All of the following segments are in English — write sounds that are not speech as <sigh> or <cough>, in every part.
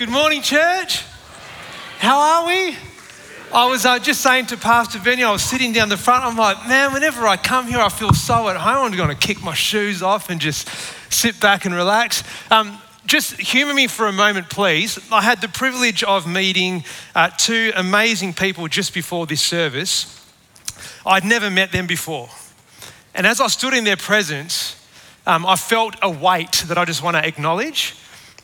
Good morning, church. How are we? I was uh, just saying to Pastor Benny, I was sitting down the front. I'm like, man, whenever I come here, I feel so at home. I'm going to kick my shoes off and just sit back and relax. Um, just humour me for a moment, please. I had the privilege of meeting uh, two amazing people just before this service. I'd never met them before. And as I stood in their presence, um, I felt a weight that I just want to acknowledge.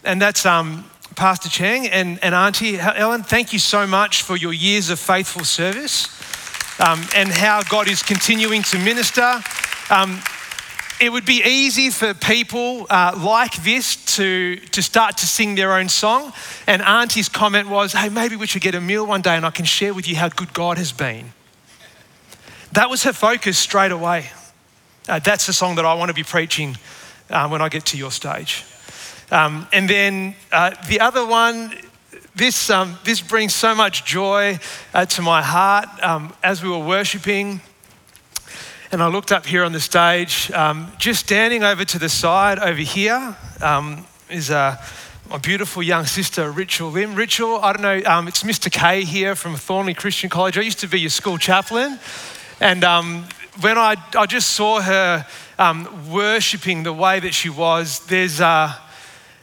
And that's um, Pastor Chang and, and Auntie Ellen, thank you so much for your years of faithful service um, and how God is continuing to minister. Um, it would be easy for people uh, like this to, to start to sing their own song. And Auntie's comment was, hey, maybe we should get a meal one day and I can share with you how good God has been. That was her focus straight away. Uh, that's the song that I want to be preaching uh, when I get to your stage. Um, and then uh, the other one, this, um, this brings so much joy uh, to my heart um, as we were worshiping. And I looked up here on the stage, um, just standing over to the side over here um, is uh, my beautiful young sister, Rachel Lim. Rachel, I don't know, um, it's Mr. K here from Thornlie Christian College. I used to be your school chaplain. And when I, I just saw her worshipping the way that she was, there's, uh,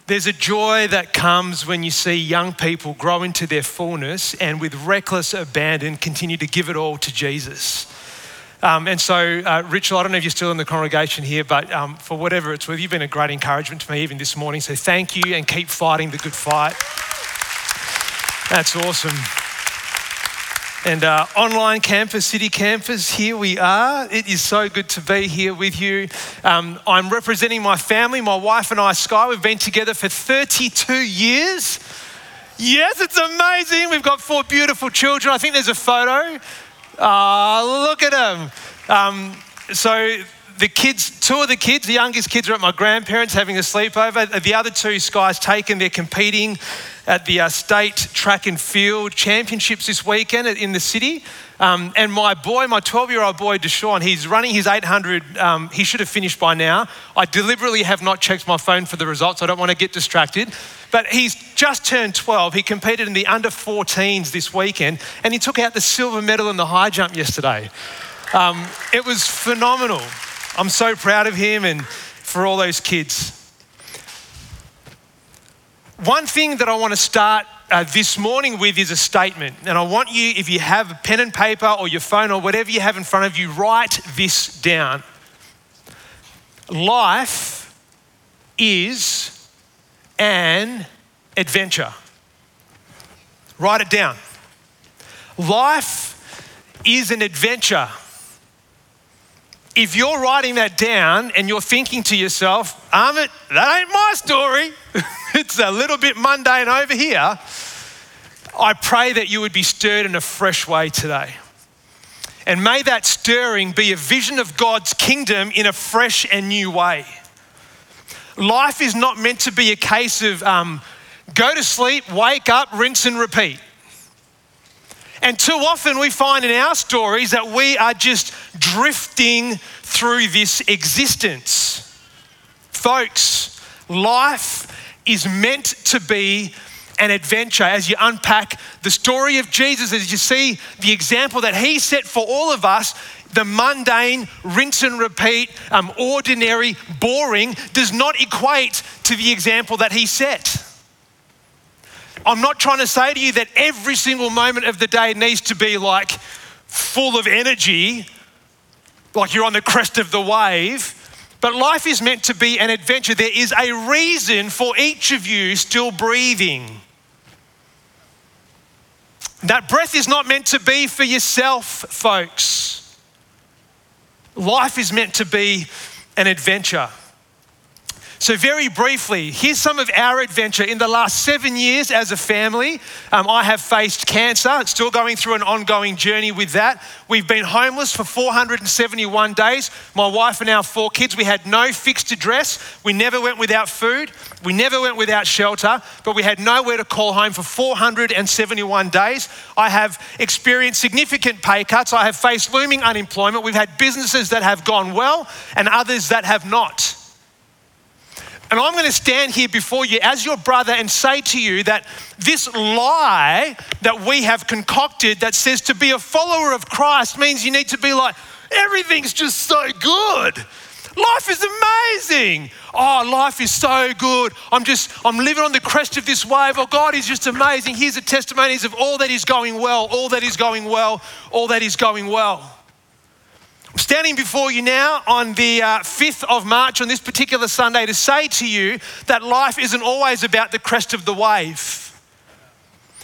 there's a joy that comes when you see young people grow into their fullness and with reckless abandon continue to give it all to Jesus. Um, and so, uh, Rachel, I don't know if you're still in the congregation here, but um, for whatever it's worth, you've been a great encouragement to me even this morning. So thank you and keep fighting the good fight. That's awesome. And uh, online campus, city campus, here we are. It is so good to be here with you. Um, I'm representing my family, my wife and I, Sky. We've been together for 32 years. Yes, it's amazing. We've got four beautiful children. I think there's a photo. Ah, oh, look at them. Um, so the kids, two of the kids, the youngest kids are at my grandparents having a sleepover. The other two, Sky's taken, they're competing at the uh, state track and field championships this weekend in the city. Um, and my boy, my 12 year old boy, Deshaun, he's running his 800. Um, he should have finished by now. I deliberately have not checked my phone for the results. I don't want to get distracted. But he's just turned 12. He competed in the under 14s this weekend and he took out the silver medal in the high jump yesterday. Um, it was phenomenal. I'm so proud of him and for all those kids. One thing that I want to start uh, this morning with is a statement. And I want you, if you have a pen and paper or your phone or whatever you have in front of you, write this down. Life is an adventure. Write it down. Life is an adventure. If you're writing that down and you're thinking to yourself, Amit, that ain't my story. <laughs> it's a little bit mundane over here. I pray that you would be stirred in a fresh way today. And may that stirring be a vision of God's kingdom in a fresh and new way. Life is not meant to be a case of um, go to sleep, wake up, rinse and repeat. And too often we find in our stories that we are just drifting through this existence. Folks, life is meant to be an adventure as you unpack the story of Jesus, as you see the example that he set for all of us. The mundane, rinse and repeat, um, ordinary, boring does not equate to the example that he set. I'm not trying to say to you that every single moment of the day needs to be like full of energy, like you're on the crest of the wave. But life is meant to be an adventure. There is a reason for each of you still breathing. That breath is not meant to be for yourself, folks. Life is meant to be an adventure. So, very briefly, here's some of our adventure. In the last seven years as a family, um, I have faced cancer, still going through an ongoing journey with that. We've been homeless for 471 days. My wife and our four kids, we had no fixed address. We never went without food. We never went without shelter, but we had nowhere to call home for 471 days. I have experienced significant pay cuts. I have faced looming unemployment. We've had businesses that have gone well and others that have not And I'm going to stand here before you as your brother and say to you that this lie that we have concocted that says to be a follower of Christ means you need to be like, everything's just so good. Life is amazing. Oh, life is so good. I'm just, I'm living on the crest of this wave. Oh, God is just amazing. Here's the testimonies of all that is going well, all that is going well, all that is going well. Standing before you now on the uh, 5th of March on this particular Sunday to say to you that life isn't always about the crest of the wave.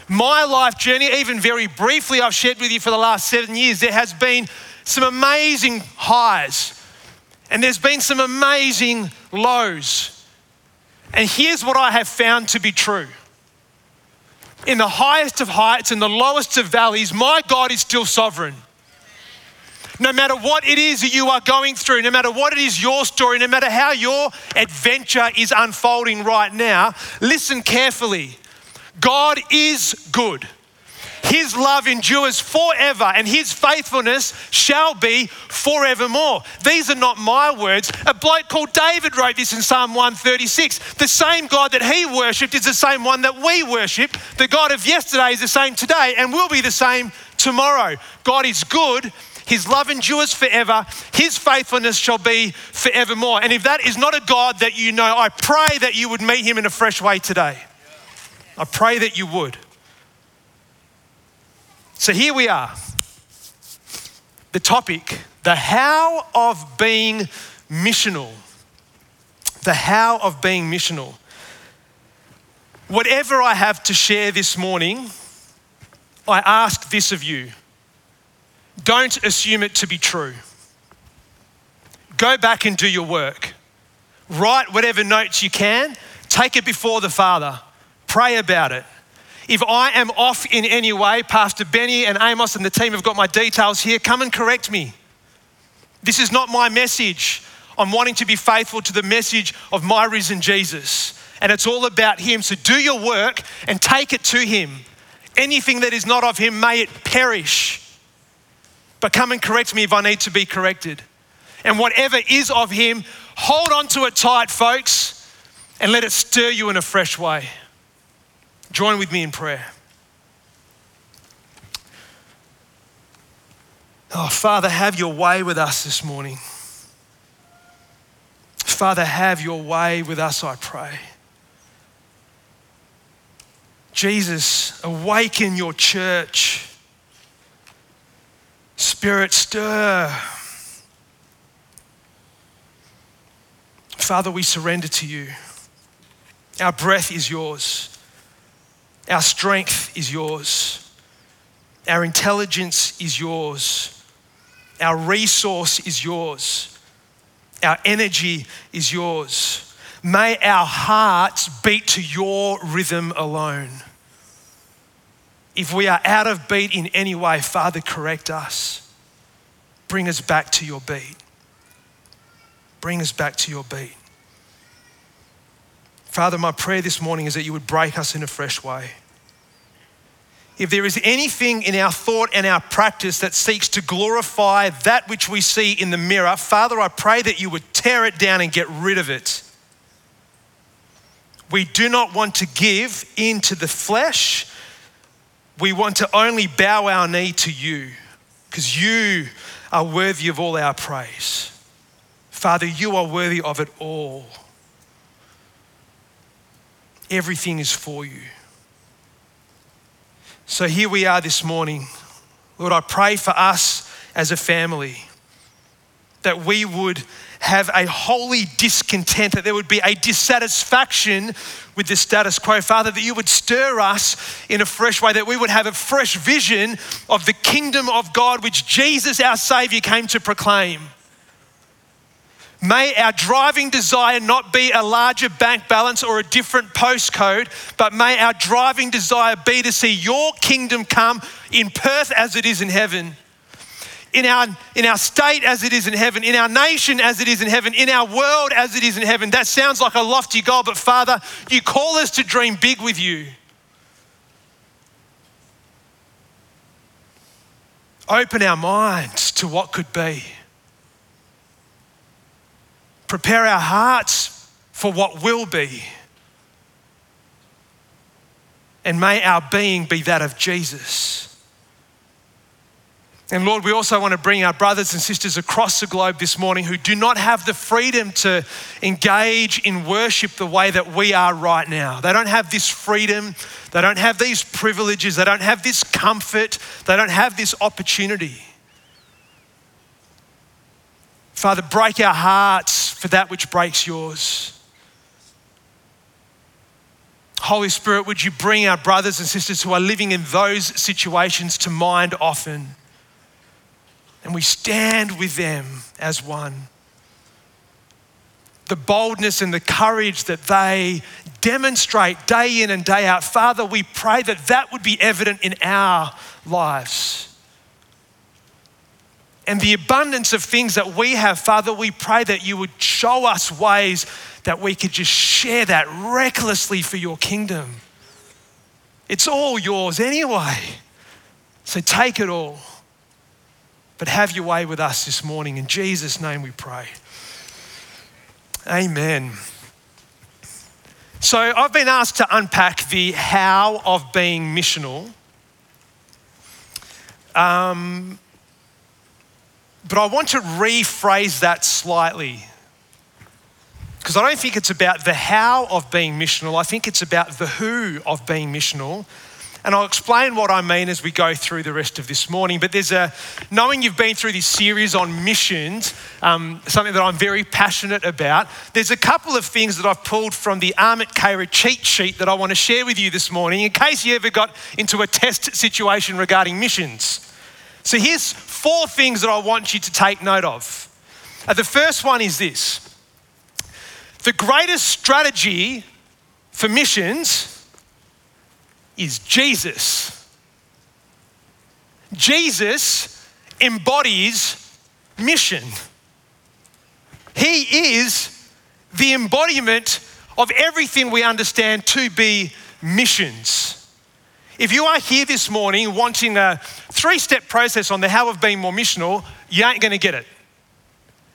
My life journey, even very briefly, I've shared with you for the last seven years, there has been some amazing highs and there's been some amazing lows. And here's what I have found to be true in the highest of heights and the lowest of valleys, my God is still sovereign. No matter what it is that you are going through, no matter what it is your story, no matter how your adventure is unfolding right now, listen carefully. God is good. His love endures forever, and his faithfulness shall be forevermore. These are not my words. A bloke called David wrote this in Psalm 136. The same God that he worshipped is the same one that we worship. The God of yesterday is the same today and will be the same tomorrow. God is good. His love endures forever. His faithfulness shall be forevermore. And if that is not a God that you know, I pray that you would meet him in a fresh way today. I pray that you would. So here we are. The topic, the how of being missional. The how of being missional. Whatever I have to share this morning, I ask this of you. Don't assume it to be true. Go back and do your work. Write whatever notes you can, take it before the Father, pray about it if I am off in any way, Pastor Benny and Amos and the team have got my details here. Come and correct me. This is not my message. I'm wanting to be faithful to the message of my risen Jesus. And it's all about Him. So do your work and take it to Him. Anything that is not of Him, may it perish. But come and correct me if I need to be corrected. And whatever is of Him, hold on to it tight, folks, and let it stir you in a fresh way. Join with me in prayer. Oh, Father, have your way with us this morning. Father, have your way with us, I pray. Jesus, awaken your church. Spirit, stir. Father, we surrender to you. Our breath is yours. Our strength is yours. Our intelligence is yours. Our resource is yours. Our energy is yours. May our hearts beat to your rhythm alone. If we are out of beat in any way, Father, correct us. Bring us back to your beat. Bring us back to your beat. Father, my prayer this morning is that you would break us in a fresh way. If there is anything in our thought and our practice that seeks to glorify that which we see in the mirror, Father, I pray that you would tear it down and get rid of it. We do not want to give in to the flesh. We want to only bow our knee to you because you are worthy of all our praise. Father, you are worthy of it all. Everything is for you. So here we are this morning. Lord, I pray for us as a family that we would have a holy discontent, that there would be a dissatisfaction with the status quo. Father, that you would stir us in a fresh way, that we would have a fresh vision of the kingdom of God which Jesus, our Savior, came to proclaim. May our driving desire not be a larger bank balance or a different postcode, but may our driving desire be to see your kingdom come in Perth as it is in heaven, in our, in our state as it is in heaven, in our nation as it is in heaven, in our world as it is in heaven. That sounds like a lofty goal, but Father, you call us to dream big with you. Open our minds to what could be prepare our hearts for what will be. And may our being be that of Jesus. And Lord, we also want to bring our brothers and sisters across the globe this morning who do not have the freedom to engage in worship the way that we are right now. They don't have this freedom, they don't have these privileges, they don't have this comfort, they don't have this opportunity. Father, break our hearts for that which breaks yours. Holy Spirit, would you bring our brothers and sisters who are living in those situations to mind often? And we stand with them as one. The boldness and the courage that they demonstrate day in and day out. Father, we pray that that would be evident in our lives. And the abundance of things that we have, Father, we pray that you would show us ways that we could just share that recklessly for your kingdom. It's all yours anyway. So take it all. But have your way with us this morning. In Jesus' name we pray. Amen. So I've been asked to unpack the how of being missional. Um, but I want to rephrase that slightly. Because I don't think it's about the how of being missional, I think it's about the who of being missional and I'll explain what I mean as we go through the rest of this morning. But there's a, knowing you've been through this series on missions, um, something that I'm very passionate about, there's a couple of things that I've pulled from the Amit Khaira cheat sheet that I want to share with you this morning in case you ever got into a test situation regarding missions. So here's four things that I want you to take note of. Uh, the first one is this the greatest strategy for missions is Jesus. Jesus embodies mission. He is the embodiment of everything we understand to be missions. If you are here this morning wanting a three step process on the how of being more missional, you ain't going to get it.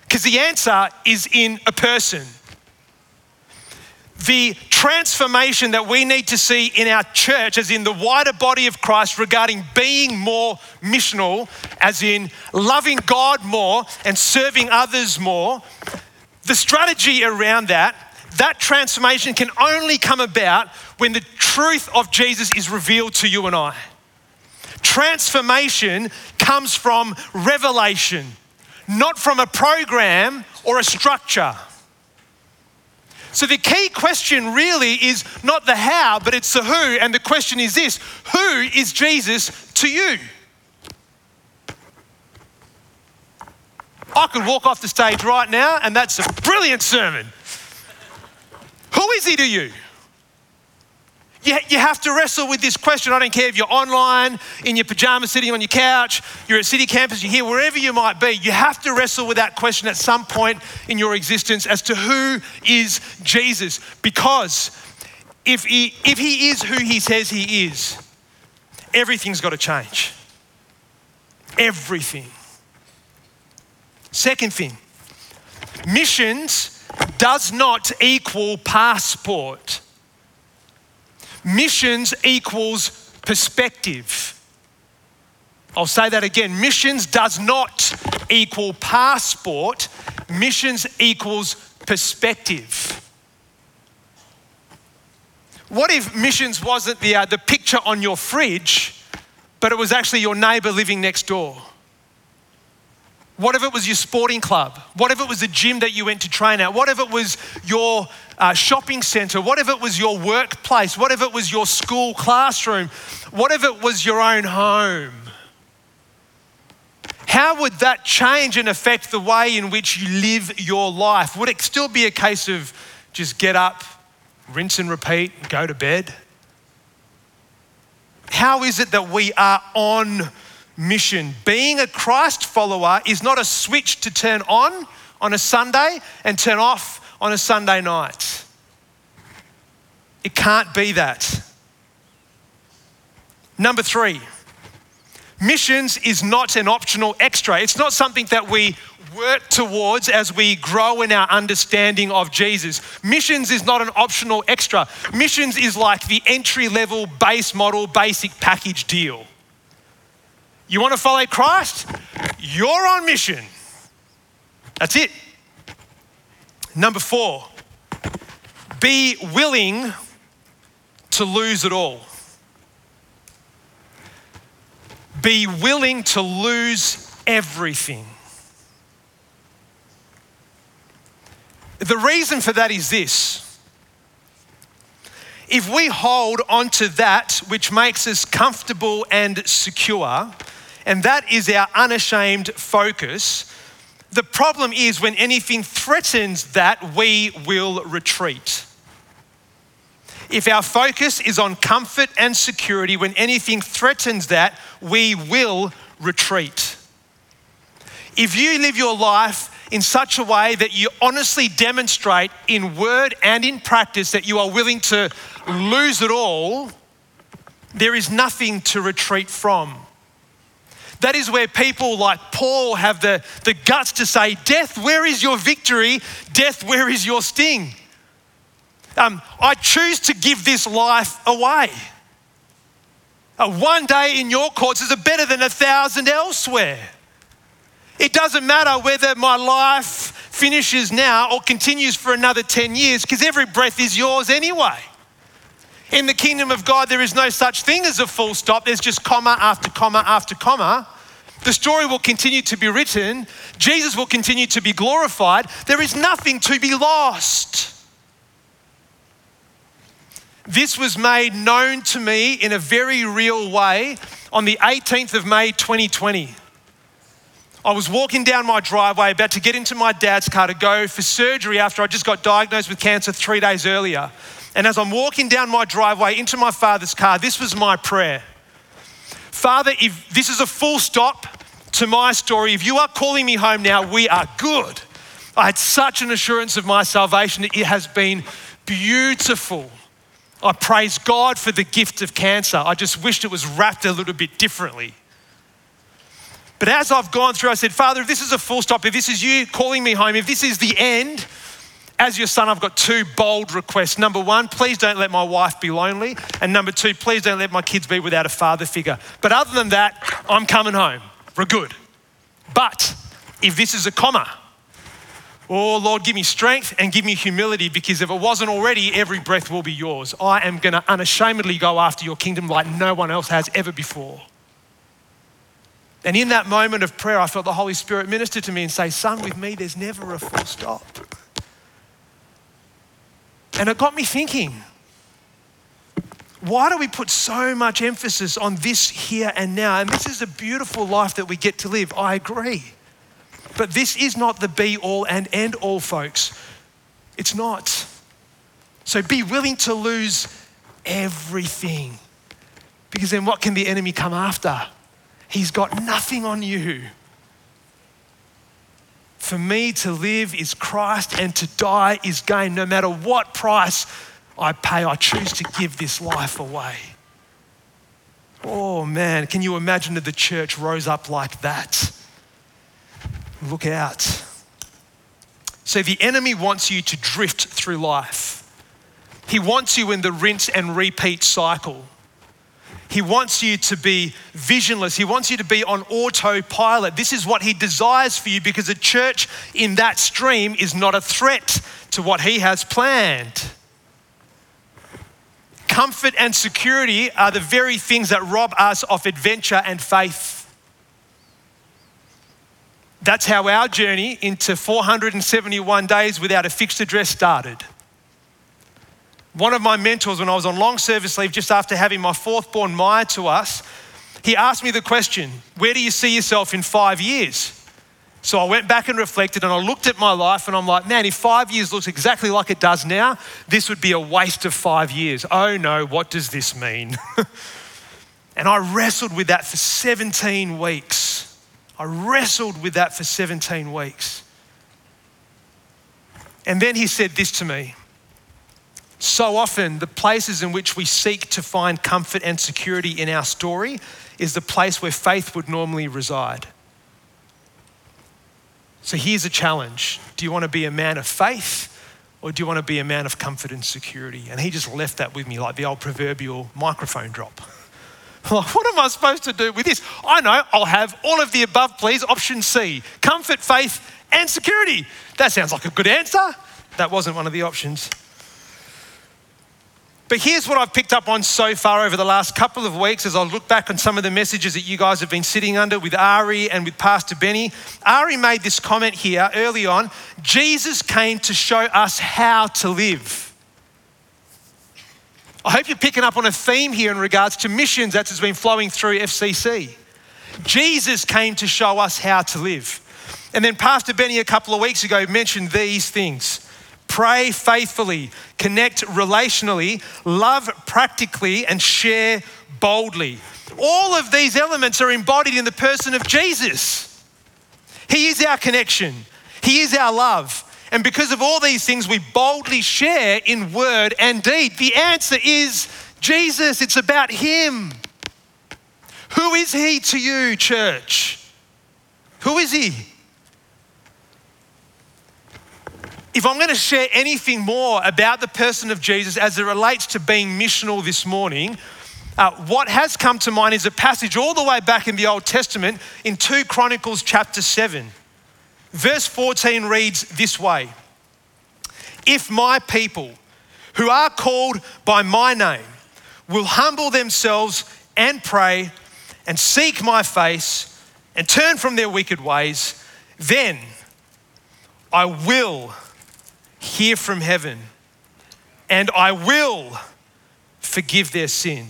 Because the answer is in a person the transformation that we need to see in our church, as in the wider body of Christ, regarding being more missional, as in loving God more and serving others more, the strategy around that, that transformation can only come about when the truth of Jesus is revealed to you and I. Transformation comes from revelation, not from a program or a structure. So the key question really is not the how, but it's the who. And the question is this Who is Jesus to you? I could walk off the stage right now, and that's a brilliant sermon. Who is he to you? You, you have to wrestle with this question. I don't care if you're online, in your pajamas, sitting on your couch, you're at city campus, you're here, wherever you might be. You have to wrestle with that question at some point in your existence as to who is Jesus. Because if he, if he is who he says he is, everything's got to change. Everything. Second thing, missions does not equal passport. Missions equals perspective. I'll say that again. Missions does not equal passport, missions equals perspective. What if missions wasn't the, uh, the picture on your fridge, but it was actually your neighbor living next door? What if it was your sporting club? What if it was the gym that you went to train at? What if it was your uh, shopping center? What if it was your workplace? What if it was your school classroom? What if it was your own home? How would that change and affect the way in which you live your life? Would it still be a case of just get up, rinse and repeat, and go to bed? How is it that we are on mission? Being a Christ follower is not a switch to turn on on a Sunday and turn off on a Sunday night. It can't be that. Number three, Missions is not an optional extra. It's not something that we work towards as we grow in our understanding of Jesus. Missions is not an optional extra. Missions is like the entry level base model basic package deal. You want to follow Christ? You're on mission. That's it. Number four, be willing to lose it all. Be willing to lose everything. The reason for that is this. If we hold onto that which makes us comfortable and secure, and that is our unashamed focus, the problem is when anything threatens that, we will retreat. If our focus is on comfort and security, when anything threatens that, we will retreat. If you live your life in such a way that you honestly demonstrate in word and in practice that you are willing to lose it all, there is nothing to retreat from. That is where people like Paul have the, the guts to say, Death, where is your victory? Death, where is your sting? Um, I choose to give this life away. Uh, one day in your courts is better than a thousand elsewhere. It doesn't matter whether my life finishes now or continues for another 10 years because every breath is yours anyway. In the kingdom of God, there is no such thing as a full stop. There's just comma after comma after comma. The story will continue to be written. Jesus will continue to be glorified. There is nothing to be lost. This was made known to me in a very real way on the 18th of May 2020. I was walking down my driveway about to get into my dad's car to go for surgery after I just got diagnosed with cancer three days earlier. And as I'm walking down my driveway into my father's car, this was my prayer Father, if this is a full stop to my story, if you are calling me home now, we are good. I had such an assurance of my salvation. It has been beautiful. I praise God for the gift of cancer. I just wished it was wrapped a little bit differently. But as I've gone through, I said, Father, if this is a full stop, if this is you calling me home, if this is the end, as your son, I've got two bold requests. Number one, please don't let my wife be lonely. And number two, please don't let my kids be without a father figure. But other than that, I'm coming home. We're good. But if this is a comma, oh Lord, give me strength and give me humility because if it wasn't already, every breath will be yours. I am going to unashamedly go after your kingdom like no one else has ever before. And in that moment of prayer, I felt the Holy Spirit minister to me and say, Son, with me, there's never a full stop. And it got me thinking why do we put so much emphasis on this here and now? And this is a beautiful life that we get to live. I agree. But this is not the be all and end all, folks. It's not. So be willing to lose everything. Because then what can the enemy come after? He's got nothing on you. For me to live is Christ and to die is gain. No matter what price I pay, I choose to give this life away. Oh man, can you imagine if the church rose up like that? Look out. So the enemy wants you to drift through life. He wants you in the rinse and repeat cycle. He wants you to be visionless. He wants you to be on autopilot. This is what he desires for you because a church in that stream is not a threat to what he has planned. Comfort and security are the very things that rob us of adventure and faith. That's how our journey into 471 days without a fixed address started. One of my mentors, when I was on long service leave just after having my fourth born Maya to us, he asked me the question, Where do you see yourself in five years? So I went back and reflected and I looked at my life and I'm like, man, if five years looks exactly like it does now, this would be a waste of five years. Oh no, what does this mean? <laughs> and I wrestled with that for 17 weeks. I wrestled with that for 17 weeks. And then he said this to me So often, the places in which we seek to find comfort and security in our story is the place where faith would normally reside. So here's a challenge Do you want to be a man of faith or do you want to be a man of comfort and security? And he just left that with me like the old proverbial microphone drop. <laughs> Like, what am I supposed to do with this? I know I'll have all of the above, please. Option C comfort, faith, and security. That sounds like a good answer. That wasn't one of the options. But here's what I've picked up on so far over the last couple of weeks as I look back on some of the messages that you guys have been sitting under with Ari and with Pastor Benny. Ari made this comment here early on Jesus came to show us how to live. I hope you're picking up on a theme here in regards to missions that has been flowing through FCC. Jesus came to show us how to live. And then Pastor Benny a couple of weeks ago mentioned these things pray faithfully, connect relationally, love practically, and share boldly. All of these elements are embodied in the person of Jesus. He is our connection, He is our love. And because of all these things, we boldly share in word and deed. The answer is Jesus, it's about Him. Who is He to you, church? Who is He? If I'm going to share anything more about the person of Jesus as it relates to being missional this morning, uh, what has come to mind is a passage all the way back in the Old Testament in 2 Chronicles chapter 7. Verse 14 reads this way If my people who are called by my name will humble themselves and pray and seek my face and turn from their wicked ways, then I will hear from heaven, and I will forgive their sin,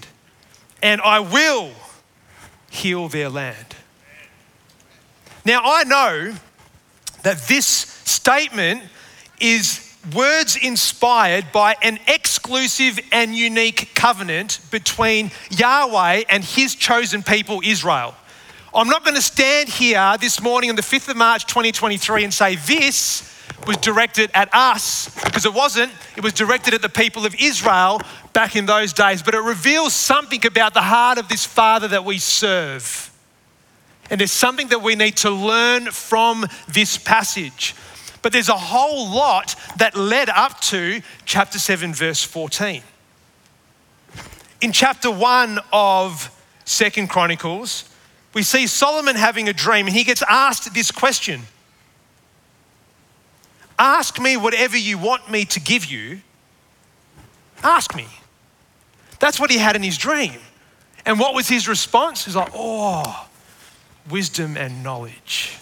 and I will heal their land. Now, I know that this statement is words inspired by an exclusive and unique covenant between Yahweh and his chosen people, Israel. I'm not going to stand here this morning on the 5th of March 2023 and say, This was directed at us because it wasn't, it was directed at the people of Israel back in those days. But it reveals something about the heart of this Father that we serve. And there's something that we need to learn from this passage. But there's a whole lot that led up to chapter 7, verse 14. In chapter 1 of Second Chronicles, we see Solomon having a dream and he gets asked this question Ask me whatever you want me to give you. Ask me. That's what he had in his dream. And what was his response? He's like, oh, wisdom and knowledge.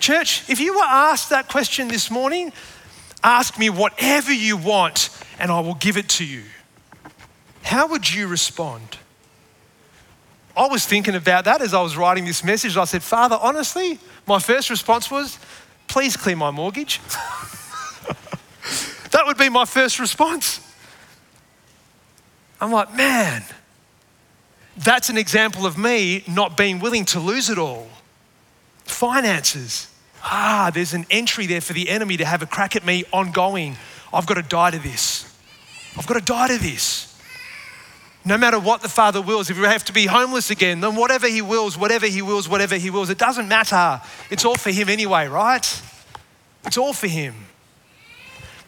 Church, if you were asked that question this morning, ask me whatever you want and I will give it to you. How would you respond? I was thinking about that as I was writing this message. I said, Father, honestly, my first response was, please clear my mortgage. <laughs> that would be my first response. I'm like, man, that's an example of me not being willing to lose it all. Finances. Ah, there's an entry there for the enemy to have a crack at me ongoing. I've got to die to this. I've got to die to this. No matter what the Father wills, if we have to be homeless again, then whatever He wills, whatever He wills, whatever He wills, it doesn't matter. It's all for Him anyway, right? It's all for Him.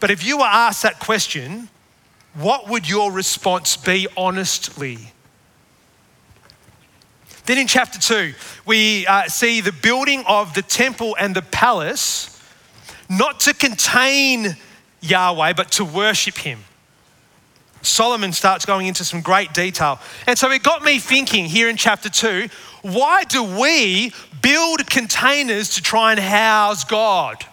But if you were asked that question, what would your response be honestly? Then in chapter 2, we uh, see the building of the temple and the palace, not to contain Yahweh, but to worship Him. Solomon starts going into some great detail. And so it got me thinking here in chapter 2 why do we build containers to try and house God?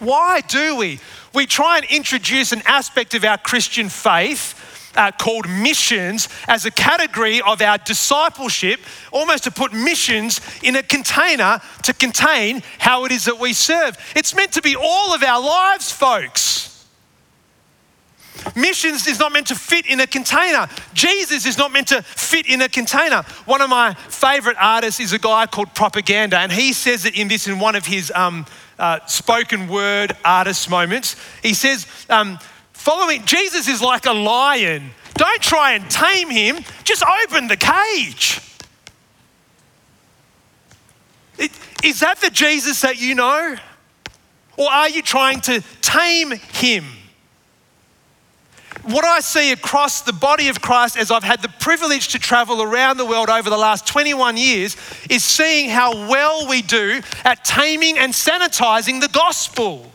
Why do we? We try and introduce an aspect of our Christian faith uh, called missions as a category of our discipleship, almost to put missions in a container to contain how it is that we serve. It's meant to be all of our lives, folks. Missions is not meant to fit in a container. Jesus is not meant to fit in a container. One of my favorite artists is a guy called Propaganda, and he says it in this in one of his um, uh, spoken word artist moments. He says, um, following Jesus is like a lion. Don't try and tame him, just open the cage. It, is that the Jesus that you know? Or are you trying to tame him? What I see across the body of Christ as I've had the privilege to travel around the world over the last 21 years is seeing how well we do at taming and sanitizing the gospel.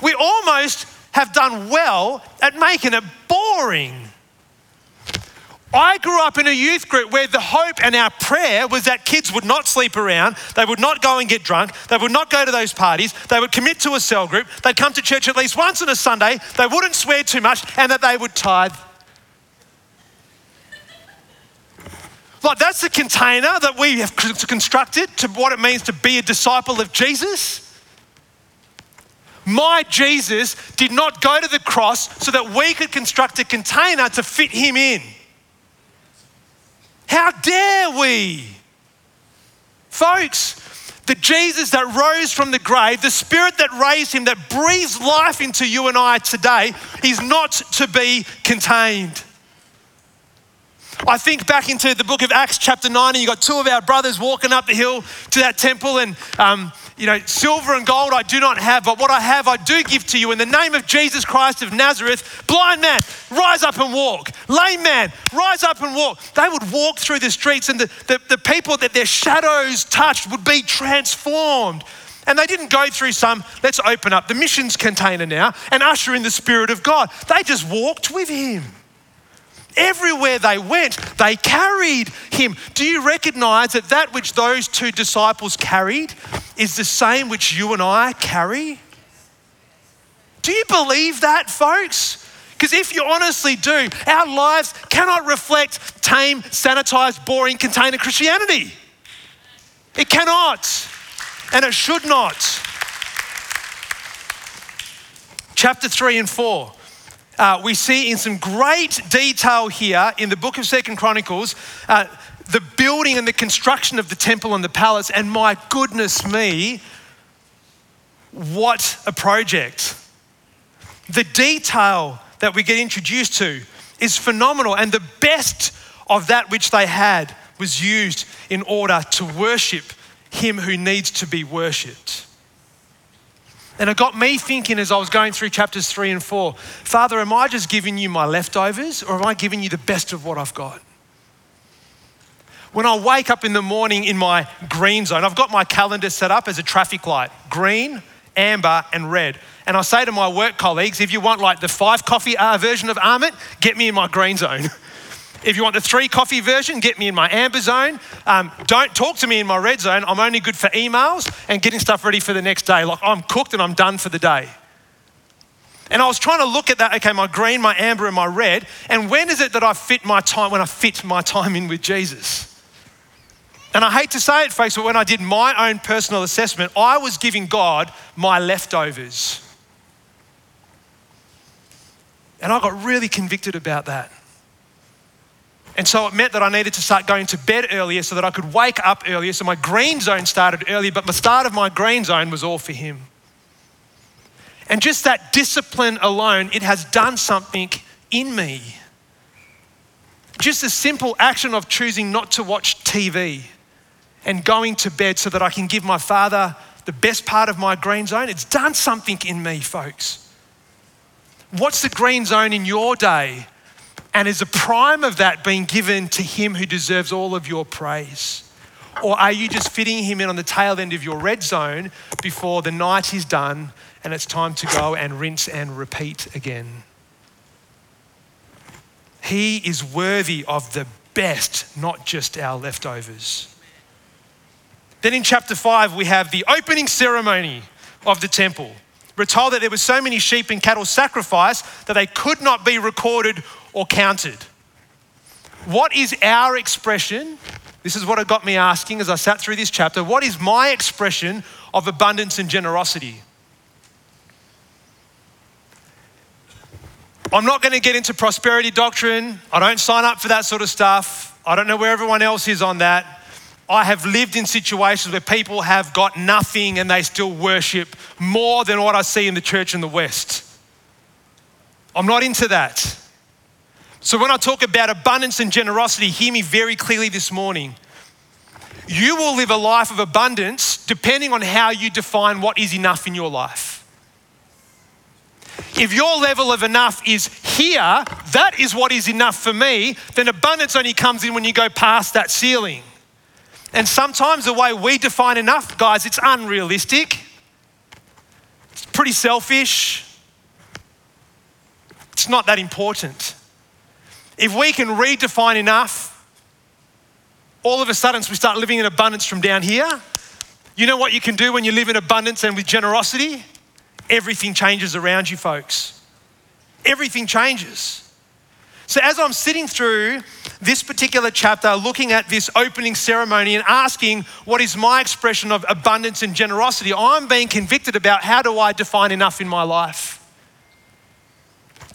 We almost have done well at making it boring. I grew up in a youth group where the hope and our prayer was that kids would not sleep around, they would not go and get drunk, they would not go to those parties, they would commit to a cell group, they'd come to church at least once on a Sunday, they wouldn't swear too much, and that they would tithe. Like, that's the container that we have constructed to what it means to be a disciple of Jesus. My Jesus did not go to the cross so that we could construct a container to fit him in. How dare we? Folks, the Jesus that rose from the grave, the Spirit that raised him, that breathes life into you and I today, is not to be contained. I think back into the book of Acts, chapter 9, and you got two of our brothers walking up the hill to that temple, and um, you know, silver and gold I do not have, but what I have I do give to you. In the name of Jesus Christ of Nazareth, blind man, rise up and walk. Lame man, rise up and walk. They would walk through the streets, and the, the, the people that their shadows touched would be transformed. And they didn't go through some, let's open up the missions container now and usher in the Spirit of God. They just walked with Him. Everywhere they went, they carried him. Do you recognize that that which those two disciples carried is the same which you and I carry? Do you believe that, folks? Because if you honestly do, our lives cannot reflect tame, sanitized, boring container Christianity. It cannot, and it should not. Chapter 3 and 4 uh, we see in some great detail here in the book of Second Chronicles uh, the building and the construction of the temple and the palace. And my goodness me, what a project! The detail that we get introduced to is phenomenal, and the best of that which they had was used in order to worship Him who needs to be worshipped. And it got me thinking as I was going through chapters three and four Father, am I just giving you my leftovers or am I giving you the best of what I've got? When I wake up in the morning in my green zone, I've got my calendar set up as a traffic light green, amber, and red. And I say to my work colleagues, if you want like the five coffee uh, version of Amit, get me in my green zone. <laughs> If you want the three coffee version, get me in my amber zone. Um, don't talk to me in my red zone. I'm only good for emails and getting stuff ready for the next day. Like I'm cooked and I'm done for the day. And I was trying to look at that, okay, my green, my amber, and my red. And when is it that I fit my time, when I fit my time in with Jesus? And I hate to say it, folks, but when I did my own personal assessment, I was giving God my leftovers. And I got really convicted about that. And so it meant that I needed to start going to bed earlier so that I could wake up earlier. So my green zone started earlier, but the start of my green zone was all for Him. And just that discipline alone, it has done something in me. Just a simple action of choosing not to watch TV and going to bed so that I can give my Father the best part of my green zone, it's done something in me, folks. What's the green zone in your day? And is a prime of that being given to him who deserves all of your praise? Or are you just fitting him in on the tail end of your red zone before the night is done and it's time to go and rinse and repeat again? He is worthy of the best, not just our leftovers. Then in chapter 5, we have the opening ceremony of the temple. We're told that there were so many sheep and cattle sacrificed that they could not be recorded or counted. What is our expression? This is what it got me asking as I sat through this chapter. What is my expression of abundance and generosity? I'm not going to get into prosperity doctrine. I don't sign up for that sort of stuff. I don't know where everyone else is on that. I have lived in situations where people have got nothing and they still worship more than what I see in the church in the West. I'm not into that. So when I talk about abundance and generosity, hear me very clearly this morning. You will live a life of abundance depending on how you define what is enough in your life. If your level of enough is here, that is what is enough for me, then abundance only comes in when you go past that ceiling. And sometimes the way we define enough, guys, it's unrealistic. It's pretty selfish. It's not that important. If we can redefine enough, all of a sudden we start living in abundance from down here. You know what you can do when you live in abundance and with generosity? Everything changes around you, folks. Everything changes. So, as I'm sitting through this particular chapter, looking at this opening ceremony and asking what is my expression of abundance and generosity, I'm being convicted about how do I define enough in my life.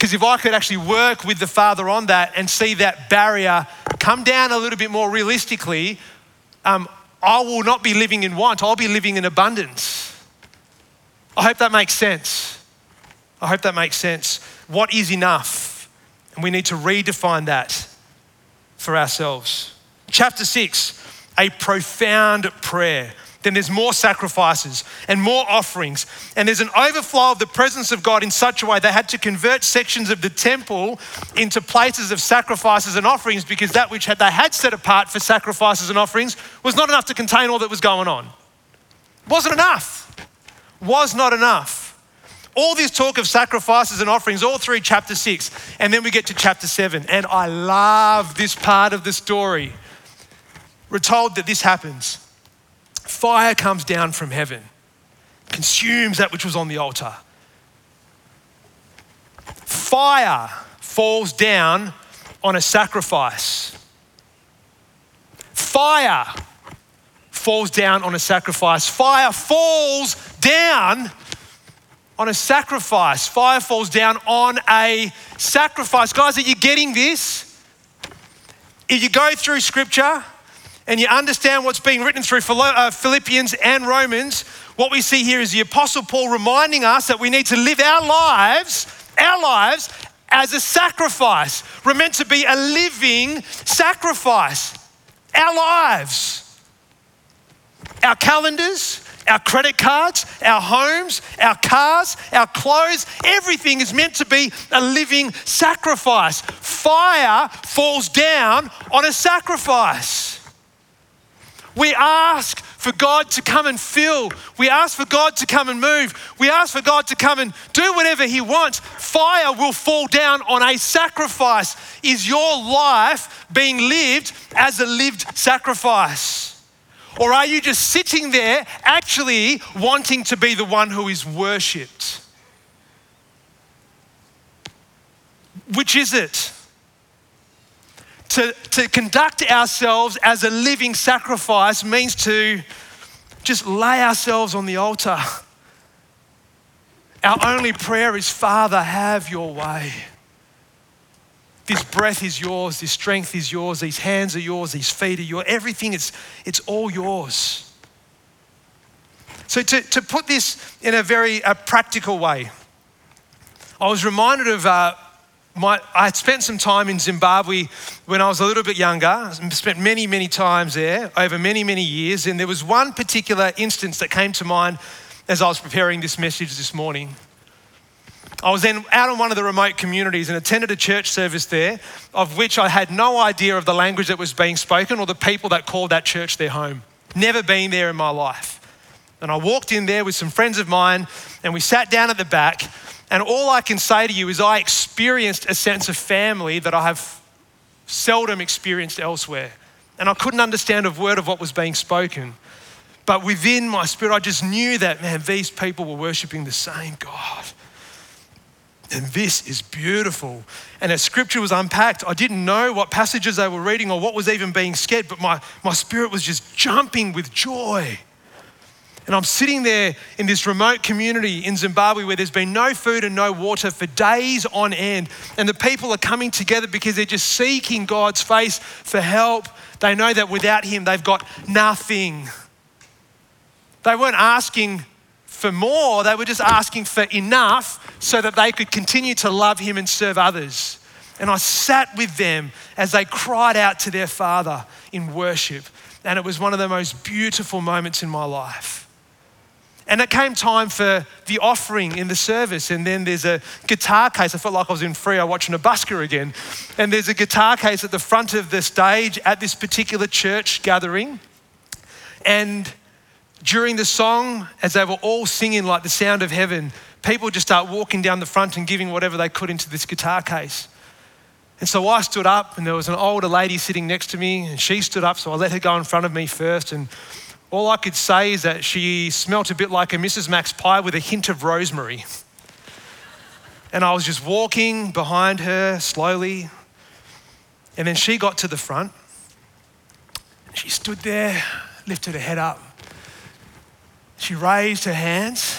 Because if I could actually work with the Father on that and see that barrier come down a little bit more realistically, um, I will not be living in want, I'll be living in abundance. I hope that makes sense. I hope that makes sense. What is enough? And we need to redefine that for ourselves. Chapter 6, a profound prayer. Then there's more sacrifices and more offerings. And there's an overflow of the presence of God in such a way they had to convert sections of the temple into places of sacrifices and offerings because that which had, they had set apart for sacrifices and offerings was not enough to contain all that was going on. Wasn't enough. Was not enough. All this talk of sacrifices and offerings, all through chapter six. And then we get to chapter seven. And I love this part of the story. We're told that this happens Fire comes down from heaven, consumes that which was on the altar. Fire falls down on a sacrifice. Fire falls down on a sacrifice. Fire falls down on a sacrifice. Fire falls down on a sacrifice. Guys, are you getting this? If you go through scripture, and you understand what's being written through uh, Philippians and Romans, what we see here is the Apostle Paul reminding us that we need to live our lives, our lives, as a sacrifice. We're meant to be a living sacrifice. Our lives, our calendars, our credit cards, our homes, our cars, our clothes, everything is meant to be a living sacrifice. Fire falls down on a sacrifice. We ask for God to come and fill. We ask for God to come and move. We ask for God to come and do whatever He wants. Fire will fall down on a sacrifice. Is your life being lived as a lived sacrifice? Or are you just sitting there actually wanting to be the one who is worshipped? Which is it? To, to conduct ourselves as a living sacrifice means to just lay ourselves on the altar. Our only prayer is, Father, have your way. This breath is yours, this strength is yours, these hands are yours, these feet are yours, everything is it's all yours. So, to, to put this in a very uh, practical way, I was reminded of uh, my, I spent some time in Zimbabwe when I was a little bit younger. I spent many, many times there over many, many years. And there was one particular instance that came to mind as I was preparing this message this morning. I was then out in one of the remote communities and attended a church service there, of which I had no idea of the language that was being spoken or the people that called that church their home. Never been there in my life. And I walked in there with some friends of mine and we sat down at the back and all I can say to you is, I experienced a sense of family that I have seldom experienced elsewhere. And I couldn't understand a word of what was being spoken. But within my spirit, I just knew that, man, these people were worshiping the same God. And this is beautiful. And as scripture was unpacked, I didn't know what passages they were reading or what was even being said, but my, my spirit was just jumping with joy. And I'm sitting there in this remote community in Zimbabwe where there's been no food and no water for days on end. And the people are coming together because they're just seeking God's face for help. They know that without Him, they've got nothing. They weren't asking for more, they were just asking for enough so that they could continue to love Him and serve others. And I sat with them as they cried out to their Father in worship. And it was one of the most beautiful moments in my life. And it came time for the offering in the service. And then there's a guitar case. I felt like I was in Freo watching a busker again. And there's a guitar case at the front of the stage at this particular church gathering. And during the song, as they were all singing like the sound of heaven, people just start walking down the front and giving whatever they could into this guitar case. And so I stood up, and there was an older lady sitting next to me, and she stood up, so I let her go in front of me first. And all I could say is that she smelt a bit like a Mrs. Mac's pie with a hint of rosemary. And I was just walking behind her slowly. And then she got to the front. She stood there, lifted her head up. She raised her hands.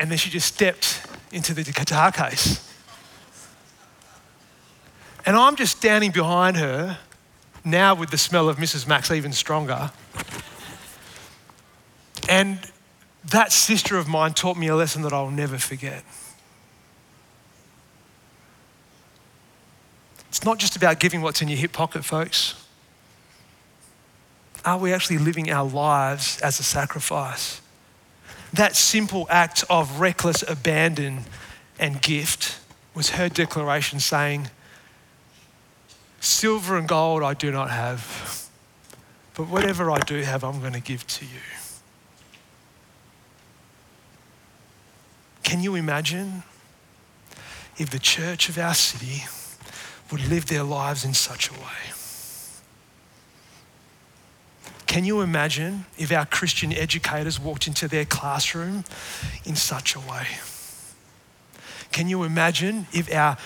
And then she just stepped into the guitar case. And I'm just standing behind her now with the smell of Mrs. Mac's even stronger. And that sister of mine taught me a lesson that I'll never forget. It's not just about giving what's in your hip pocket, folks. Are we actually living our lives as a sacrifice? That simple act of reckless abandon and gift was her declaration saying, Silver and gold I do not have, but whatever I do have, I'm going to give to you. Can you imagine if the church of our city would live their lives in such a way? Can you imagine if our Christian educators walked into their classroom in such a way? Can you imagine if our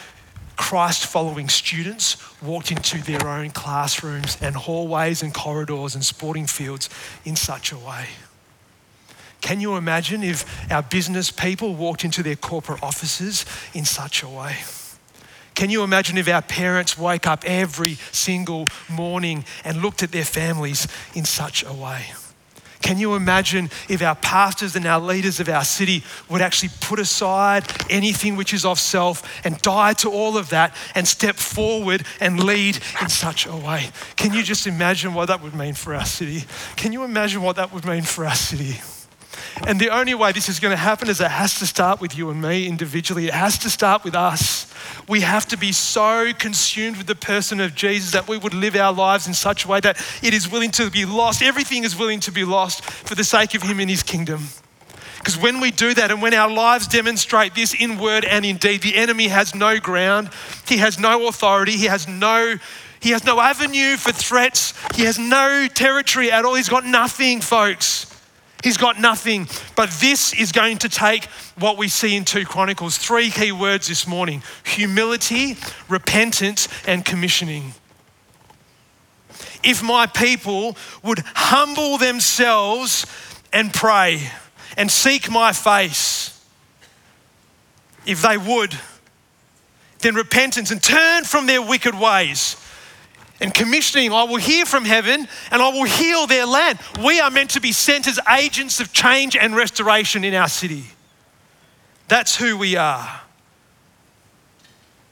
Christ following students walked into their own classrooms and hallways and corridors and sporting fields in such a way. Can you imagine if our business people walked into their corporate offices in such a way? Can you imagine if our parents wake up every single morning and looked at their families in such a way? Can you imagine if our pastors and our leaders of our city would actually put aside anything which is of self and die to all of that and step forward and lead in such a way? Can you just imagine what that would mean for our city? Can you imagine what that would mean for our city? And the only way this is going to happen is it has to start with you and me individually. It has to start with us. We have to be so consumed with the person of Jesus that we would live our lives in such a way that it is willing to be lost. Everything is willing to be lost for the sake of Him and His kingdom. Because when we do that and when our lives demonstrate this in word and in deed, the enemy has no ground, he has no authority, he has no he has no avenue for threats, he has no territory at all. He's got nothing, folks. He's got nothing. But this is going to take what we see in 2 Chronicles. Three key words this morning humility, repentance, and commissioning. If my people would humble themselves and pray and seek my face, if they would, then repentance and turn from their wicked ways and commissioning, I will hear from heaven and I will heal their land. We are meant to be sent as agents of change and restoration in our city. That's who we are.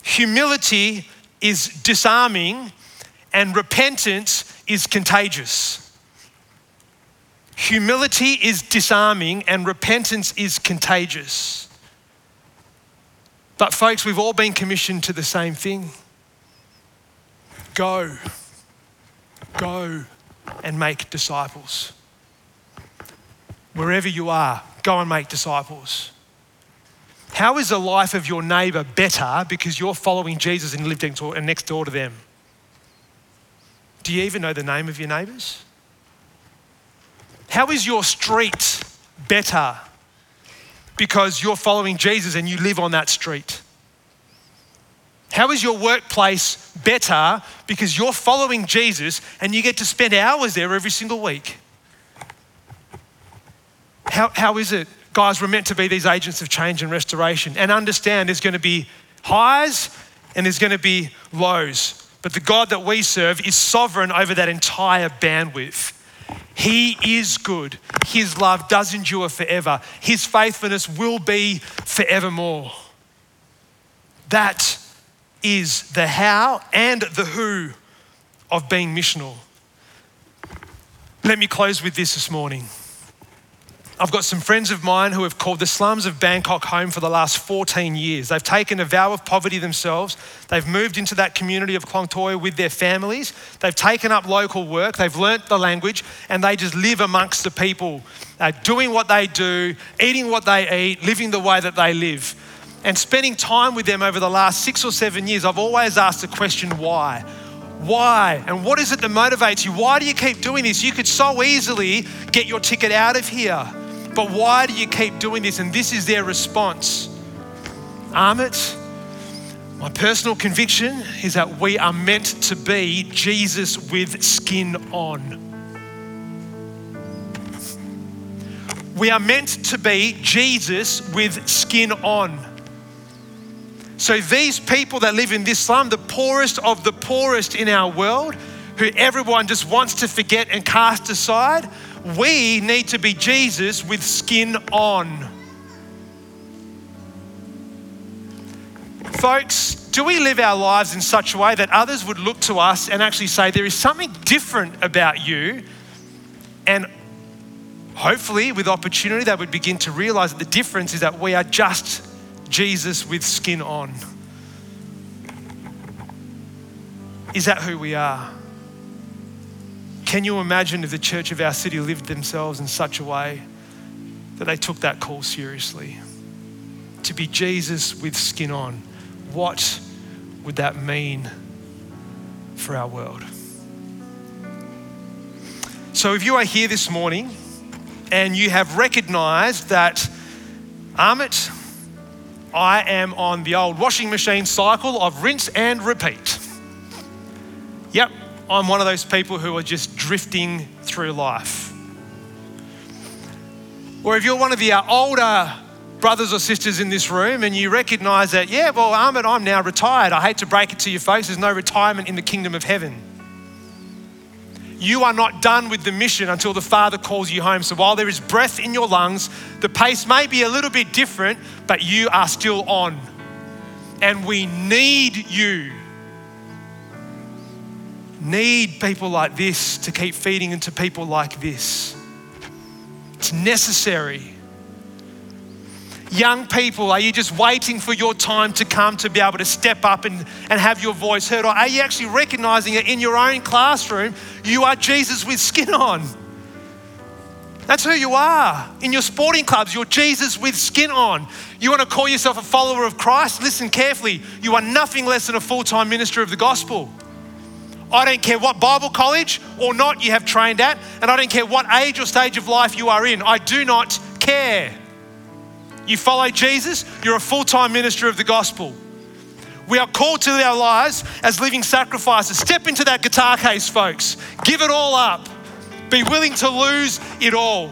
Humility is disarming, and repentance is contagious. Humility is disarming, and repentance is contagious. But, folks, we've all been commissioned to the same thing. Go, go and make disciples. Wherever you are, go and make disciples. How is the life of your neighbor better because you're following Jesus and living next door to them? Do you even know the name of your neighbors? How is your street better because you're following Jesus and you live on that street? How is your workplace better because you're following Jesus and you get to spend hours there every single week? How, how is it? Guys, we're meant to be these agents of change and restoration and understand there's going to be highs and there's going to be lows. But the God that we serve is sovereign over that entire bandwidth. He is good. His love does endure forever. His faithfulness will be forevermore. That is the how and the who of being missional. Let me close with this this morning. I've got some friends of mine who have called the slums of Bangkok home for the last 14 years. They've taken a vow of poverty themselves. They've moved into that community of Khlong Toei with their families. They've taken up local work. They've learnt the language and they just live amongst the people, uh, doing what they do, eating what they eat, living the way that they live. And spending time with them over the last six or seven years, I've always asked the question why? Why? And what is it that motivates you? Why do you keep doing this? You could so easily get your ticket out of here. But why do you keep doing this? And this is their response. Amit, my personal conviction is that we are meant to be Jesus with skin on. We are meant to be Jesus with skin on. So, these people that live in this slum, the poorest of the poorest in our world, who everyone just wants to forget and cast aside, we need to be Jesus with skin on. Folks, do we live our lives in such a way that others would look to us and actually say, There is something different about you? And hopefully, with opportunity, they would begin to realize that the difference is that we are just Jesus with skin on. Is that who we are? Can you imagine if the church of our city lived themselves in such a way that they took that call seriously? To be Jesus with skin on. What would that mean for our world? So, if you are here this morning and you have recognized that, Amit, I am on the old washing machine cycle of rinse and repeat. Yep, I'm one of those people who are just drifting through life. Or if you're one of the uh, older brothers or sisters in this room and you recognize that, yeah, well, Amit, I'm now retired. I hate to break it to your face, there's no retirement in the kingdom of heaven. You are not done with the mission until the Father calls you home. So while there is breath in your lungs, the pace may be a little bit different, but you are still on. And we need you need people like this to keep feeding into people like this. It's necessary. Young people, are you just waiting for your time to come to be able to step up and, and have your voice heard? Or are you actually recognizing it in your own classroom? You are Jesus with skin on. That's who you are. In your sporting clubs, you're Jesus with skin on. You want to call yourself a follower of Christ? Listen carefully. You are nothing less than a full time minister of the gospel. I don't care what Bible college or not you have trained at, and I don't care what age or stage of life you are in. I do not care. You follow Jesus, you're a full time minister of the gospel. We are called to our lives as living sacrifices. Step into that guitar case, folks. Give it all up. Be willing to lose it all.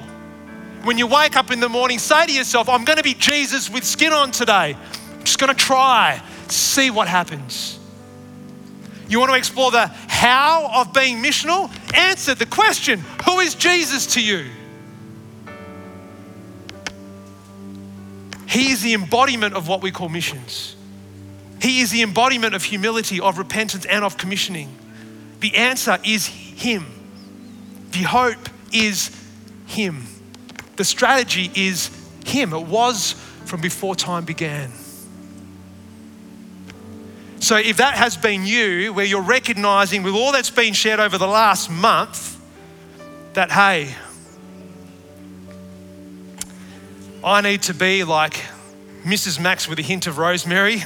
When you wake up in the morning, say to yourself, I'm going to be Jesus with skin on today. I'm just going to try, see what happens. You want to explore the how of being missional? Answer the question Who is Jesus to you? He is the embodiment of what we call missions. He is the embodiment of humility, of repentance, and of commissioning. The answer is Him. The hope is Him. The strategy is Him. It was from before time began. So, if that has been you, where you're recognizing with all that's been shared over the last month, that hey, I need to be like Mrs. Mac's with a hint of rosemary,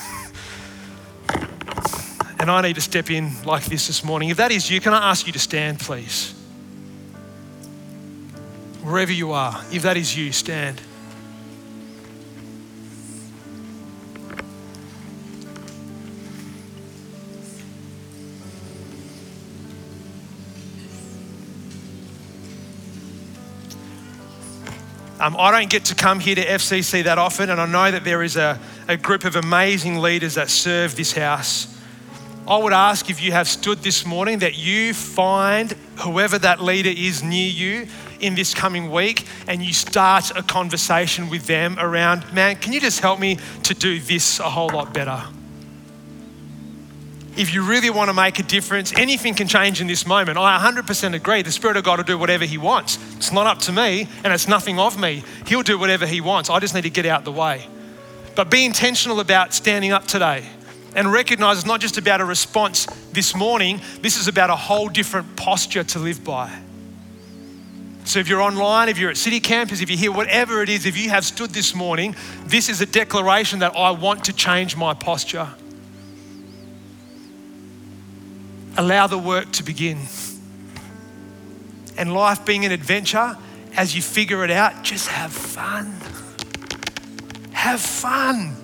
and I need to step in like this this morning. If that is you, can I ask you to stand, please? Wherever you are, if that is you, stand. Um, I don't get to come here to FCC that often, and I know that there is a, a group of amazing leaders that serve this house. I would ask if you have stood this morning that you find whoever that leader is near you in this coming week and you start a conversation with them around, man, can you just help me to do this a whole lot better? If you really want to make a difference, anything can change in this moment. I 100% agree. The Spirit of God will do whatever He wants. It's not up to me and it's nothing of me. He'll do whatever He wants. I just need to get out the way. But be intentional about standing up today and recognize it's not just about a response this morning, this is about a whole different posture to live by. So, if you're online, if you're at City Campus, if you're here, whatever it is, if you have stood this morning, this is a declaration that I want to change my posture. Allow the work to begin. And life being an adventure, as you figure it out, just have fun. Have fun.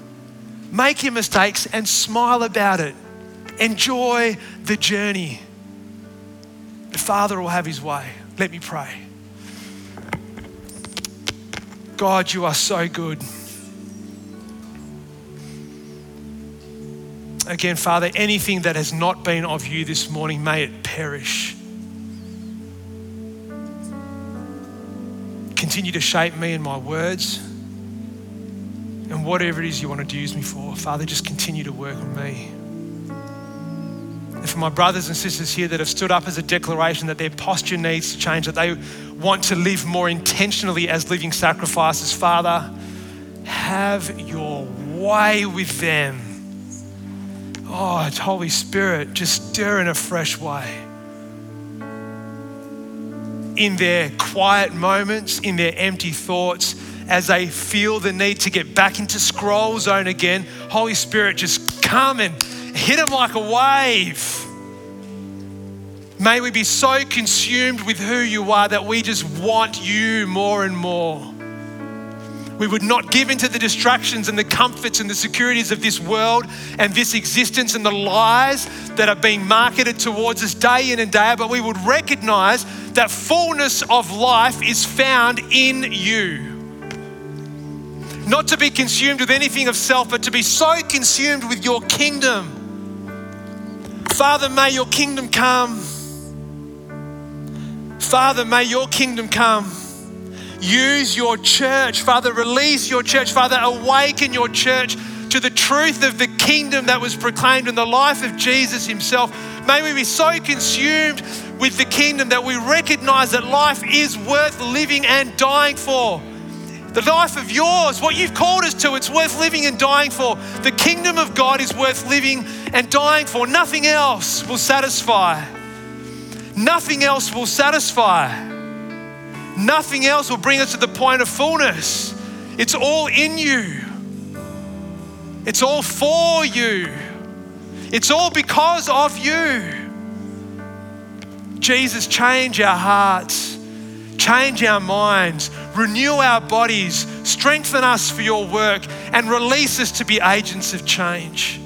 Make your mistakes and smile about it. Enjoy the journey. The Father will have his way. Let me pray. God, you are so good. Again, Father, anything that has not been of you this morning, may it perish. Continue to shape me in my words and whatever it is you want to use me for, Father, just continue to work on me. And for my brothers and sisters here that have stood up as a declaration that their posture needs to change, that they want to live more intentionally as living sacrifices, Father, have your way with them. Oh, it's Holy Spirit, just stir in a fresh way. In their quiet moments, in their empty thoughts, as they feel the need to get back into scroll zone again, Holy Spirit, just come and hit them like a wave. May we be so consumed with who you are that we just want you more and more. We would not give into the distractions and the comforts and the securities of this world and this existence and the lies that are being marketed towards us day in and day out, but we would recognize that fullness of life is found in you not to be consumed with anything of self, but to be so consumed with your kingdom. Father, may your kingdom come. Father, may your kingdom come. Use your church. Father, release your church. Father, awaken your church to the truth of the kingdom that was proclaimed in the life of Jesus himself. May we be so consumed with the kingdom that we recognize that life is worth living and dying for. The life of yours, what you've called us to, it's worth living and dying for. The kingdom of God is worth living and dying for. Nothing else will satisfy. Nothing else will satisfy. Nothing else will bring us to the point of fullness. It's all in you, it's all for you, it's all because of you. Jesus, change our hearts change our minds, renew our bodies, strengthen us for your work, and release us to be agents of change.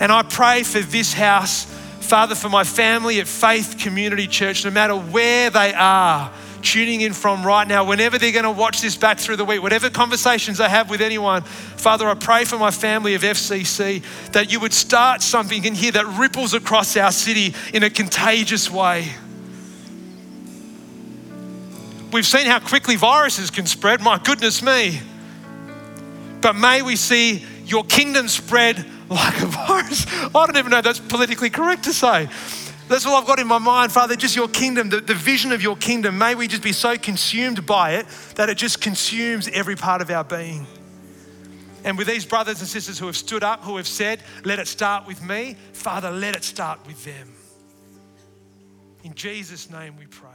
And I pray for this house, Father, for my family at Faith Community Church, no matter where they are tuning in from right now, whenever they're going to watch this back through the week, whatever conversations I have with anyone, Father, I pray for my family of FCC that you would start something in here that ripples across our city in a contagious way. We've seen how quickly viruses can spread. My goodness me. But may we see your kingdom spread like a <laughs> virus. I don't even know that's politically correct to say. That's all I've got in my mind, Father, just your kingdom, the, the vision of your kingdom. May we just be so consumed by it that it just consumes every part of our being. And with these brothers and sisters who have stood up, who have said, Let it start with me, Father, let it start with them. In Jesus' name we pray.